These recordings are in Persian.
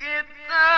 Good time.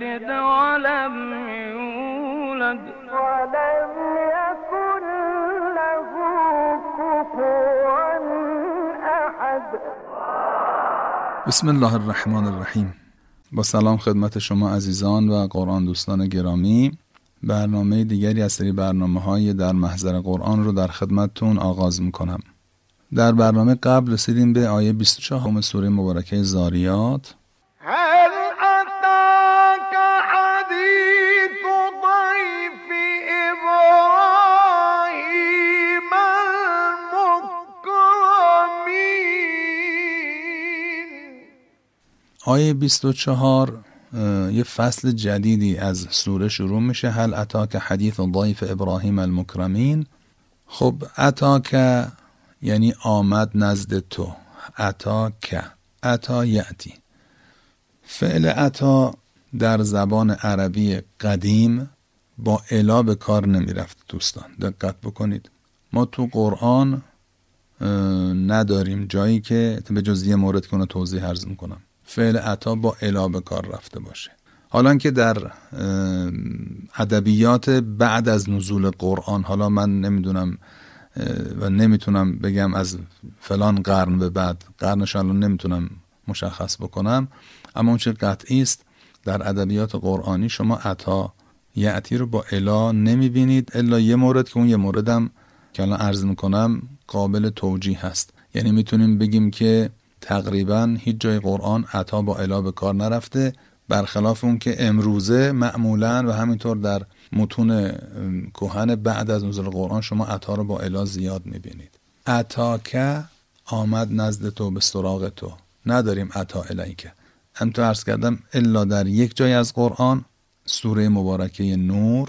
يلد ولم يولد. ولم يكن له كفوا أحد. بسم الله الرحمن الرحیم. با سلام خدمت شما عزیزان و قرآن دوستان گرامی. برنامه دیگری از سری برنامه های در محضر قرآن رو در خدمتتون آغاز می‌کنم. در برنامه قبل رسیدیم به آیه 24 سوره مبارکه زاریات. آیه 24 یه فصل جدیدی از سوره شروع میشه. هل اتاک حدیث ضیف ابراهیم المکرمین؟ خب اتاک یعنی آمد نزد تو. اتاک اتا یعنی فعل اتا در زبان عربی قدیم با الی به کار نمی‌رفت دوستان. دقت بکنید. ما تو قرآن نداریم جایی که به جز یه مورد که توضیح عرض می‌کنم. فعل عطا با الا به کار رفته باشه. حالا که در ادبیات بعد از نزول قرآن حالا من نمی‌دونم و نمی‌تونم بگم از فلان قرن به بعد قرنش الان نمی‌تونم مشخص بکنم اما اون چه قطعی است در ادبیات قرآنی شما عطا یعتی رو با الا نمی‌بینید الا یه مورد که اون یه موردم که الان عرض می‌کنم قابل توجیه هست. یعنی می‌تونیم بگیم که تقریبا هیچ جای قرآن عطا با الا به کار نرفته برخلاف اون که امروزه معمولا و همینطور در متون کهن بعد از نزول قرآن شما عطا رو با الا زیاد می‌بینید. عطا آمد نزد تو به سراغ تو. نداریم عطا الیکه هم تو عرض کردم الا در یک جای از قرآن سوره مبارکه نور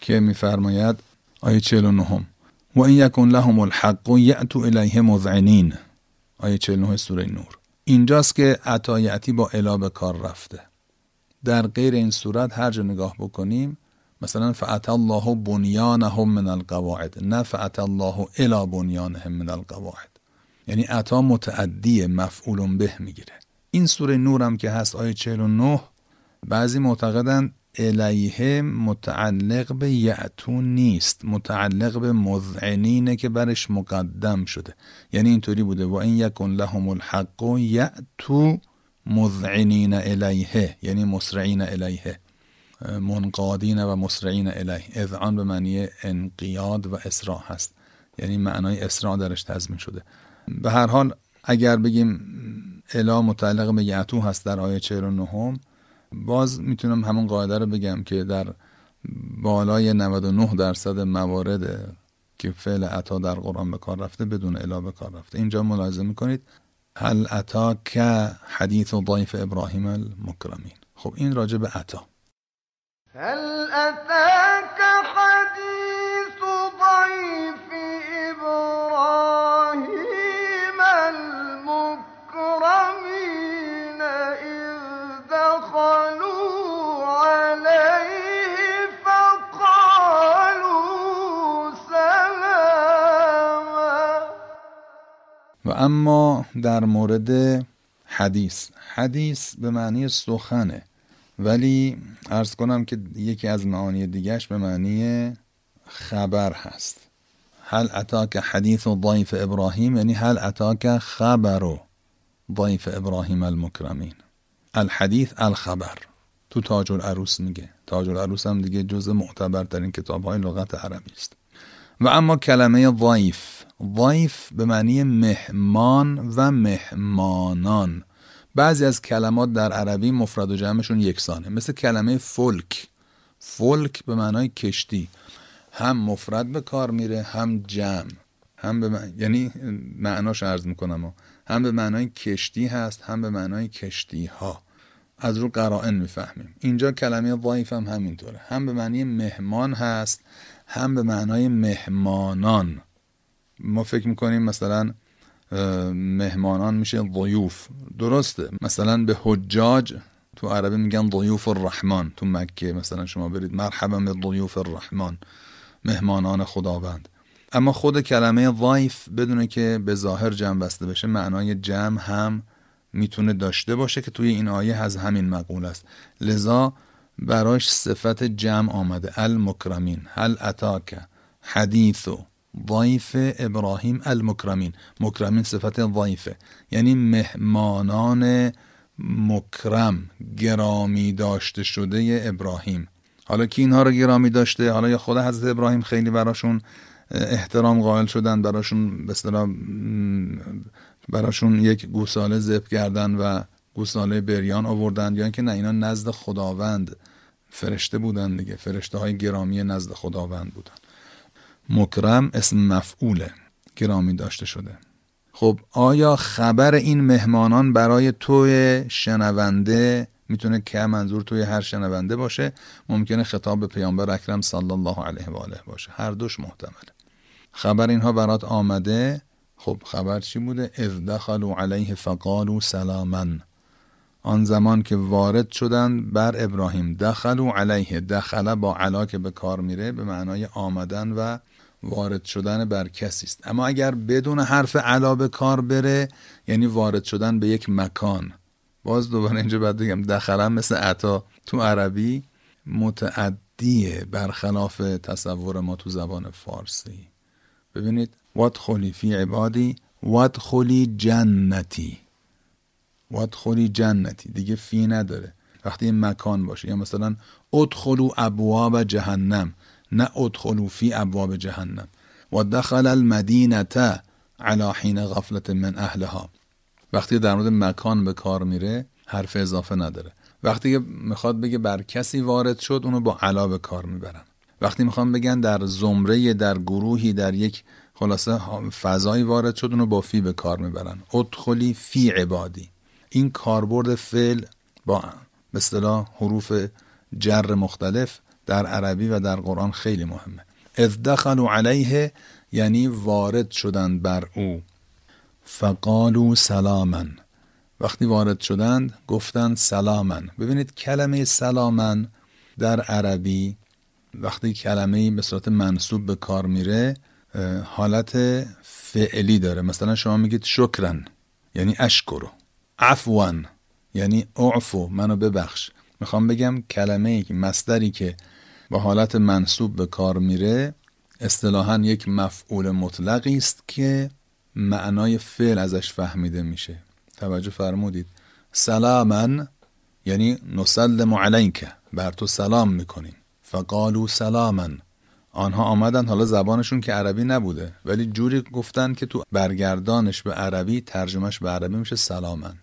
که میفرماید آیه 49 و این یکن لهم الحق یأتو الیه مذعنین. آیه 49 سوره نور. اینجاست که عطایتی با الا به کار رفته. در غیر این صورت هر جا نگاه بکنیم مثلا فعت الله بنیانهم من القواعد نه فعت الله الا بنیانهم من القواعد. یعنی عطا متعدی مفعول به می‌گیره. این سوره نورم که هست آیه 49 بعضی معتقدند الیه متعلق به یعتون نیست. متعلق به مذعنینه که برش مقدم شده. یعنی اینطوری بوده. و این یکن لهم الحق یعتو مذعنین الیه. یعنی مسرعین الیه. منقادین و مسرعین الیه. اذعان به معنی انقیاد و اسراع هست. یعنی معنای اسراع درش تضمین شده. به هر حال اگر بگیم الا متعلق به یعتو هست در آیه 49 باز می‌تونم همون قاعده رو بگم که در بالای 99 درصد موارد که فعل عطا در قرآن به کار رفته بدون الا به کار رفته. اینجا ملاحظه می‌کنید. هل عطا که حدیث و ضیف ابراهیم المکرمین. خب این راجع به عطا. هل اتاک اما در مورد حدیث. حدیث به معنی سخنه. ولی عرض کنم که یکی از معانی دیگهش به معنی خبر هست. هل اتاک حدیث ضیف ابراهیم؟ یعنی هل اتاک خبر ضیف ابراهیم المکرمین. الحدیث الخبر. تو تاج العروس میگه. تاج العروس هم دیگه جز معتبر در این کتاب های لغت عربی است. و اما کلمه ضیف ضیف به معنی مهمان و مهمانان. بعضی از کلمات در عربی مفرد و جمعشون یکسانه. مثل کلمه فلک فلک به معنای کشتی. هم مفرد به کار میره هم جمع. هم به یعنی معناش عرض می‌کنم. هم به معنای کشتی هست هم به معنای کشتی ها از رو قرائن می‌فهمیم. اینجا کلمه ضعیف هم همینطوره. هم به معنی مهمان هست هم به معنای مهمانان. ما فکر می‌کنیم مثلا مهمانان میشه ضیوف. درسته. مثلا به حجاج تو عربی میگن ضیوف الرحمن. تو مکه مثلا شما برید مرحبا به ضیوف الرحمن. مهمانان خداوند. اما خود کلمه ضیف بدونه که به ظاهر جمع بسته بشه معنای جمع هم می‌تونه داشته باشه که توی این آیه از همین مقول است. لذا براش صفت جمع آمده. المکرمین. هل اتاک حدیث و ضیف ابراهیم المکرمین. مکرمین صفت ضیفه یعنی مهمانان مکرم گرامی داشته شده ابراهیم. حالا کی اینها رو گرامی داشته؟ حالا یا خود حضرت ابراهیم خیلی براشون احترام قائل شدن براشون به براشون یک گوساله ذبح کردن و گوساله بریان آوردن یا اینکه نه اینا نزد خداوند فرشته بودن دیگه. فرشته های گرامی نزد خداوند بودن. مکرم اسم مفعوله گرامی داشته شده. خب آیا خبر این مهمانان برای توی شنونده می‌تونه که منظور توی هر شنونده باشه؟ ممکنه خطاب به پیامبر اکرم صلی الله علیه و آله باشه. هر دوش محتمله خبر اینها برات آمده. خب خبر چی بوده؟ اذ دخلوا علیه فقالوا سلاما. آن زمان که وارد شدن بر ابراهیم. دخلوا علیه. دخله با علا که به کار میره به معنای آمدن و وارد شدن بر کسی است. اما اگر بدون حرف علا به کار بره یعنی وارد شدن به یک مکان. باز دوباره اینجا باید بگم دخله مثل عطا تو عربی متعدیه برخلاف تصور ما تو زبان فارسی. ببینید وادخلی فی عبادی وادخلی جنتی. وادخلی جنتی. دیگه فی نداره. وقتی مکان باشه یا مثلا ادخلو ابواب جهنم. نه ادخلو فی ابواب جهنم و دخل المدینه علی حین غفلت من اهلها. وقتی در مورد مکان به کار میره حرف اضافه نداره. وقتی که می‌خواد بگه بر کسی وارد شد اونو با علا به کار می‌برن. وقتی می‌خوام بگن در زمره در گروهی در یک خلاصه فضایی وارد شد اونو با فی به کار می‌برن. ادخلی فی عبادی. این کاربرد فعل با به حروف جر مختلف در عربی و در قرآن خیلی مهمه. اذ دخلوا علیه یعنی وارد شدند بر او. فقالوا سلاما. وقتی وارد شدند گفتند سلامن ببینید کلمه سلامن در عربی وقتی کلمه به صورت منصوب به کار میره حالت فعلی داره. مثلا شما میگید شکرن یعنی اشکرو. عفوان یعنی اعفو منو ببخش. می‌خوام بگم کلمه مصدری که با حالت منصوب به کار میره اصطلاحا یک مفعول مطلقی است که معنای فعل ازش فهمیده میشه. توجه فرمودید. سلامن یعنی نسلم علیک بر تو سلام می‌کنیم. فقالو سلامن آنها آمدن حالا زبانشون که عربی نبوده ولی جوری گفتن که تو برگردانش به عربی ترجمهش به عربی میشه سلامن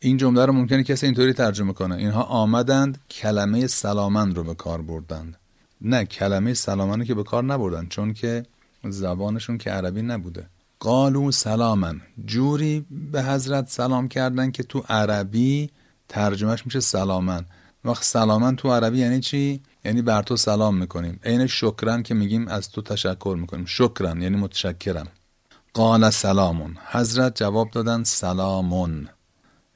این جمله رو ممکنه کسی اینطوری ترجمه کنه. اینها آمدند کلمه سلامن رو به کار بردند. نه کلمه سلامن رو که به کار نبردن چون که زبانشون که عربی نبوده. قالو سلامن. جوری به حضرت سلام کردن که تو عربی ترجمهش میشه سلامن. وقت سلامن تو عربی یعنی چی؟ یعنی بر تو سلام می‌کنیم. عین شکرن که میگیم از تو تشکر می‌کنیم. شکرن یعنی متشکرم. قال سلامون. حضرت جواب دادن سلامون.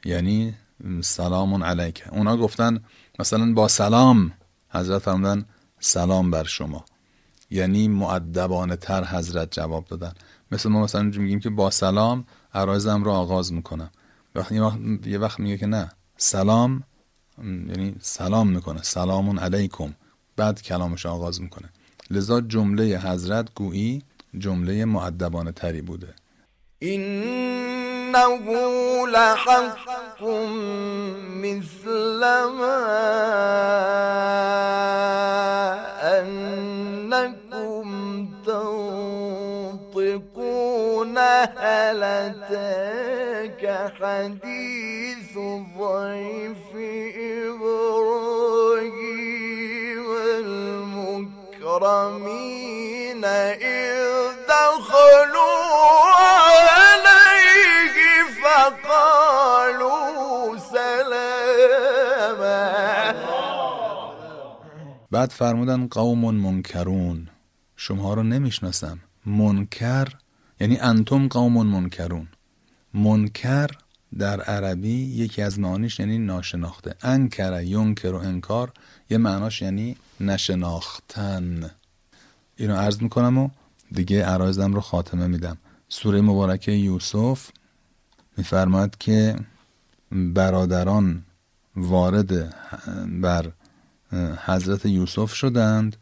یعنی سلامون علیک اونا گفتن مثلا با سلام حضرت فرمودن سلام بر شما. یعنی معدبانه تر حضرت جواب دادن. مثل ما مثلا میگیم که با سلام عرایزم رو آغاز می‌کنم وقتی یه وقت میگه که نه سلام یعنی سلام می‌کنه. سلامون علیکم. بعد کلامش آغاز می‌کنه. لذا جمله حضرت گویی جمله معدبانه تری بوده. إنه لحق مثل ما أنكم تنطقون. هل أتاك حديث ضيف إبراهيم المكرمين إذ دخلوا بعد فرمودن قوم منکرون. شما رو نمی‌شناسم. منکر یعنی انتم قوم منکرون. منکر در عربی یکی از معانیش یعنی ناشناخته. انکر ینکر و انکار یه معناش یعنی نشناختن. اینو عرض می‌کنم و دیگه عرایزم رو خاتمه میدم. سوره مبارکه یوسف میفرماد که برادران وارد بر حضرت یوسف شدند.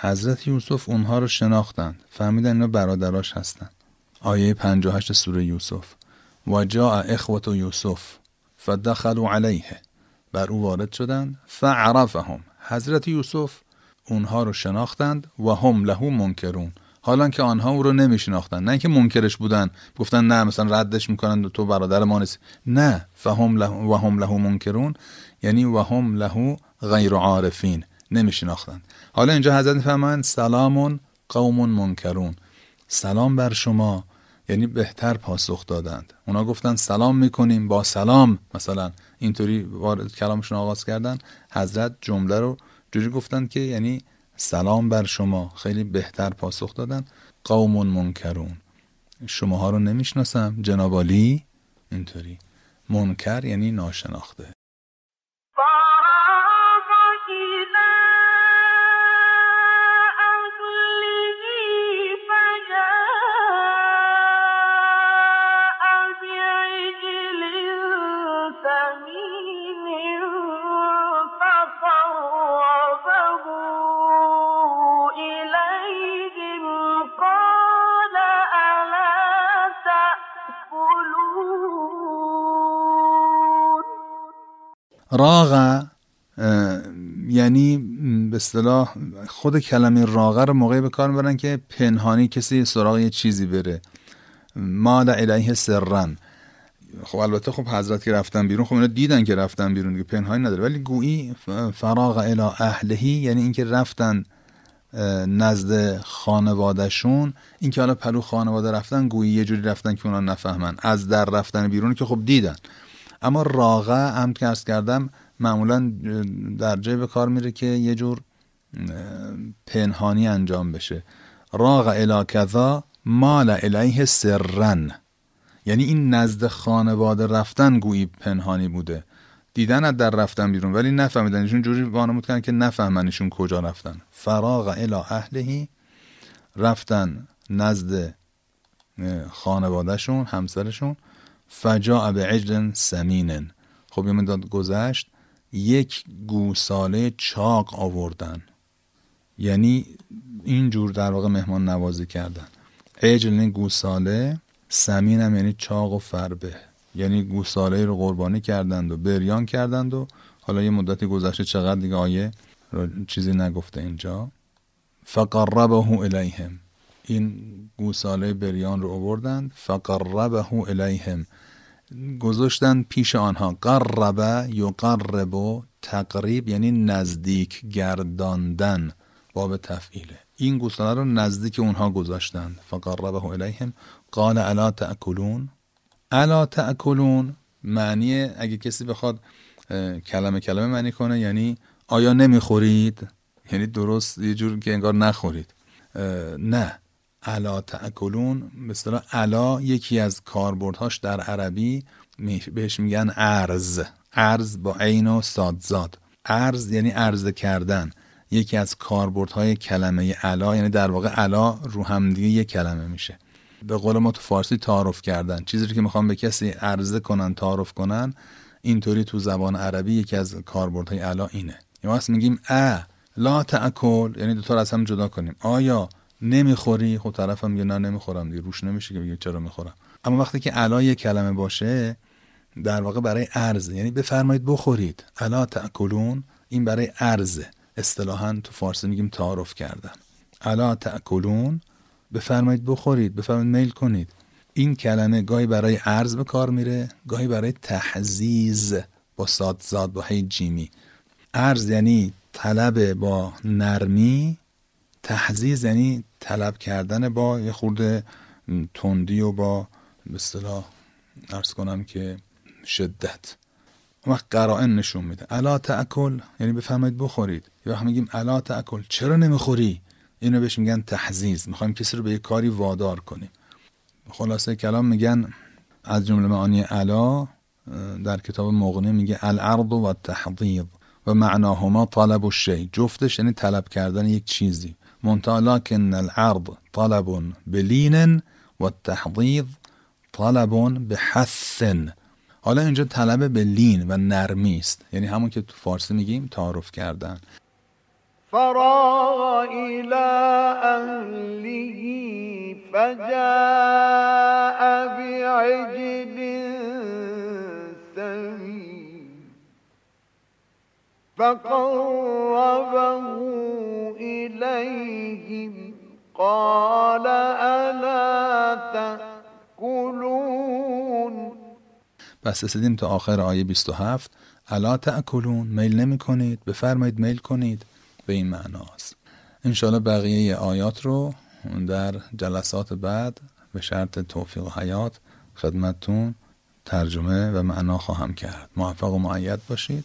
حضرت یوسف اونها رو شناختند. فهمیدن اینا برادراش هستند آیه 58 سوره یوسف. و جاء اخوت یوسف فدخلوا علیه. بر او وارد شدند. فعرفهم. حضرت یوسف اونها رو شناختند و هم له منکرون. حالا که آنها او رو نمیشناختند نه اینکه منکرش بودن. گفتن نه مثلا ردش می‌کنن تو برادر ما نیست نه. فهم له و هم له منکرون. یعنی و هم له غیر عارفین نمیشناختند حالا اینجا حضرت میفرمایند سلام قوم منکرون. سلام بر شما یعنی بهتر پاسخ دادند. اونا گفتن سلام می‌کنیم با سلام. مثلا اینطوری وارد کلامشون آغاز کردن. حضرت جمله رو جوری گفتن که یعنی سلام بر شما خیلی بهتر پاسخ دادن. قوم منکرون. شماها رو نمی‌شناسم جناب علی؟ اینطوری. منکر یعنی ناشناخته. راغ یعنی به اصطلاح خود کلمه راغه رو موقعی به کار می‌برن که پنهانی کسی سراغ یه چیزی بره. مال الیه سرن. خب البته خب حضرت که رفتن بیرون خب اینا دیدن که رفتن بیرون دیگه پنهانی نداره. ولی گویی فراغ الی اهلهی یعنی اینکه رفتن نزد خانوادهشون. اینکه حالا پلو خانواده رفتن گویی یه جوری رفتن که اونا نفهمن. از در رفتن بیرون که خب دیدن. اما راغه هم که ارز کردم معمولا در جای به کار میره که یه جور پنهانی انجام بشه. راغ الی کذا مال الیه سرن یعنی این نزد خانواده رفتن گویی پنهانی بوده. دیدن در رفتن بیرون ولی نفهمیدن. ایشون جوری وانمود کردن که نفهمن ایشون کجا رفتن. فراغ الی اهلهی رفتن نزد خانوادهشون همسرشون. فجاء به عجل سمینن خب یه مدت گذشت یک گوساله چاق آوردن. یعنی اینجور در واقع مهمان نوازی کردن. عجل یعنی گوساله سمین هم یعنی چاق و فربه. یعنی گوساله رو قربانی کردند و بریان کردند و حالا یه مدتی گذشته چقدر دیگه آیه چیزی نگفته اینجا. فقربه الیهم. این گوساله بریان رو آوردند فقربه الیهم. گذاشتن پیش آنها. قربه یقرب تقریب یعنی نزدیک گرداندن باب تفعیله. این گوساله رو نزدیک اونها گذاشتند. فقربه الیهم. قال الا تأکلون؟ الا تأکلون معنی اگه کسی بخواد کلمه کلمه معنی کنه یعنی آیا نمی‌خورید؟ یعنی درست یه جور که انگار نخورید. اه، نه الا تأکلون مثلا الا یکی از کاربردهاش در عربی بهش میگن ارز. ارز با عین و سادزاد ارز یعنی عرضه کردن. یکی از کاربردهای کلمه الا یعنی در واقع الا رو همدیگه یک کلمه میشه. به قول ما تو فارسی تعارف کردن. چیزی که می‌خوام به کسی عرضه کنن تعارف کنن اینطوری تو زبان عربی یکی از کاربردهای الا اینه. یا وقت میگیم ا لا تأکل یعنی دوتا رو از هم جدا کنیم. آیا نمی‌خوری؟ خب طرفم میگه نه نمی‌خورم دیگه روش نمیشه که بگه چرا می‌خورم. اما وقتی که علا یه کلمه باشه در واقع برای عرض یعنی بفرمایید بخورید. علا تاکلون این برای عرضه. اصطلاحا تو فارسی میگیم تعارف کردن. علا تاکلون بفرمایید بخورید بفرمایید میل کنید. این کلمه گاهی برای عرض به کار میره گاهی برای تحزیز با ساد زاد با هی جیمی. عرض یعنی طلب با نرمی تحزیز یعنی طلب کردن با یه خورده تندی و با به اصطلاح ارز کنم که شدت. اون وقت قرائن نشون میده. الا تاکل یعنی بفهمید بخورید. یا وقت میگیم الا تاکل چرا نمی‌خوری؟ اینو بهش میگن تحزیز. می‌خوایم کسی رو به یه کاری وادار کنیم. خلاصه کلام میگن از جمله معانی علا در کتاب مغنی میگه العرض و تحضیض و معناهما طلب الشی. جفتش یعنی طلب کردن یک چیزی. منتها لکن العرض طلب بلین و تحضیض طلب حسن حالا اینجا طلب به لین و نرمی است. یعنی همون که تو فارسی میگیم تعارف کردن. فراغ إلى أهله فجاء بعجل فقربه إليهم قال ألا تأكلون؟ پس رسیدیم تا آخر آیه 27 الا تأکلون میل نمی کنید بفرمایید میل کنید. به این معناست. انشاءالله بقیه آیات رو در جلسات بعد به شرط توفیق و حیات خدمتتون ترجمه و معنا خواهم کرد. موفق و معید باشید.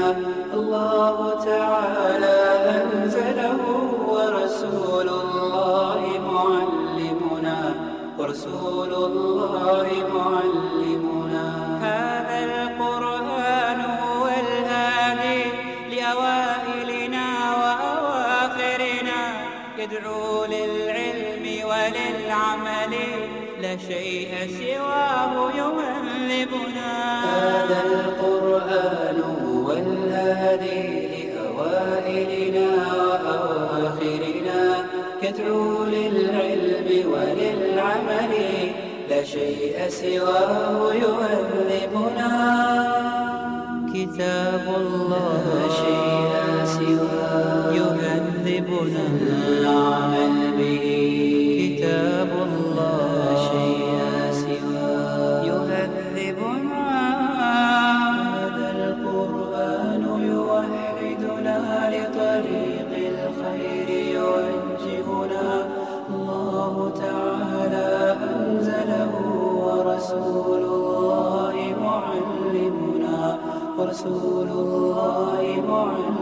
معلمنا هذا القرآن هو الهادي لأوائلنا وأواخرنا. يدعو للعلم وللعمل لا شيء سواه يهذبنا هذا القرآن هو الهادي لأوائلنا وأواخرنا. يدعو للعلم وللعمل لا شيء سواه يهذبنا كتاب الله لا شيء سواه يهذبنا معلمنا ورسول الله معلمنا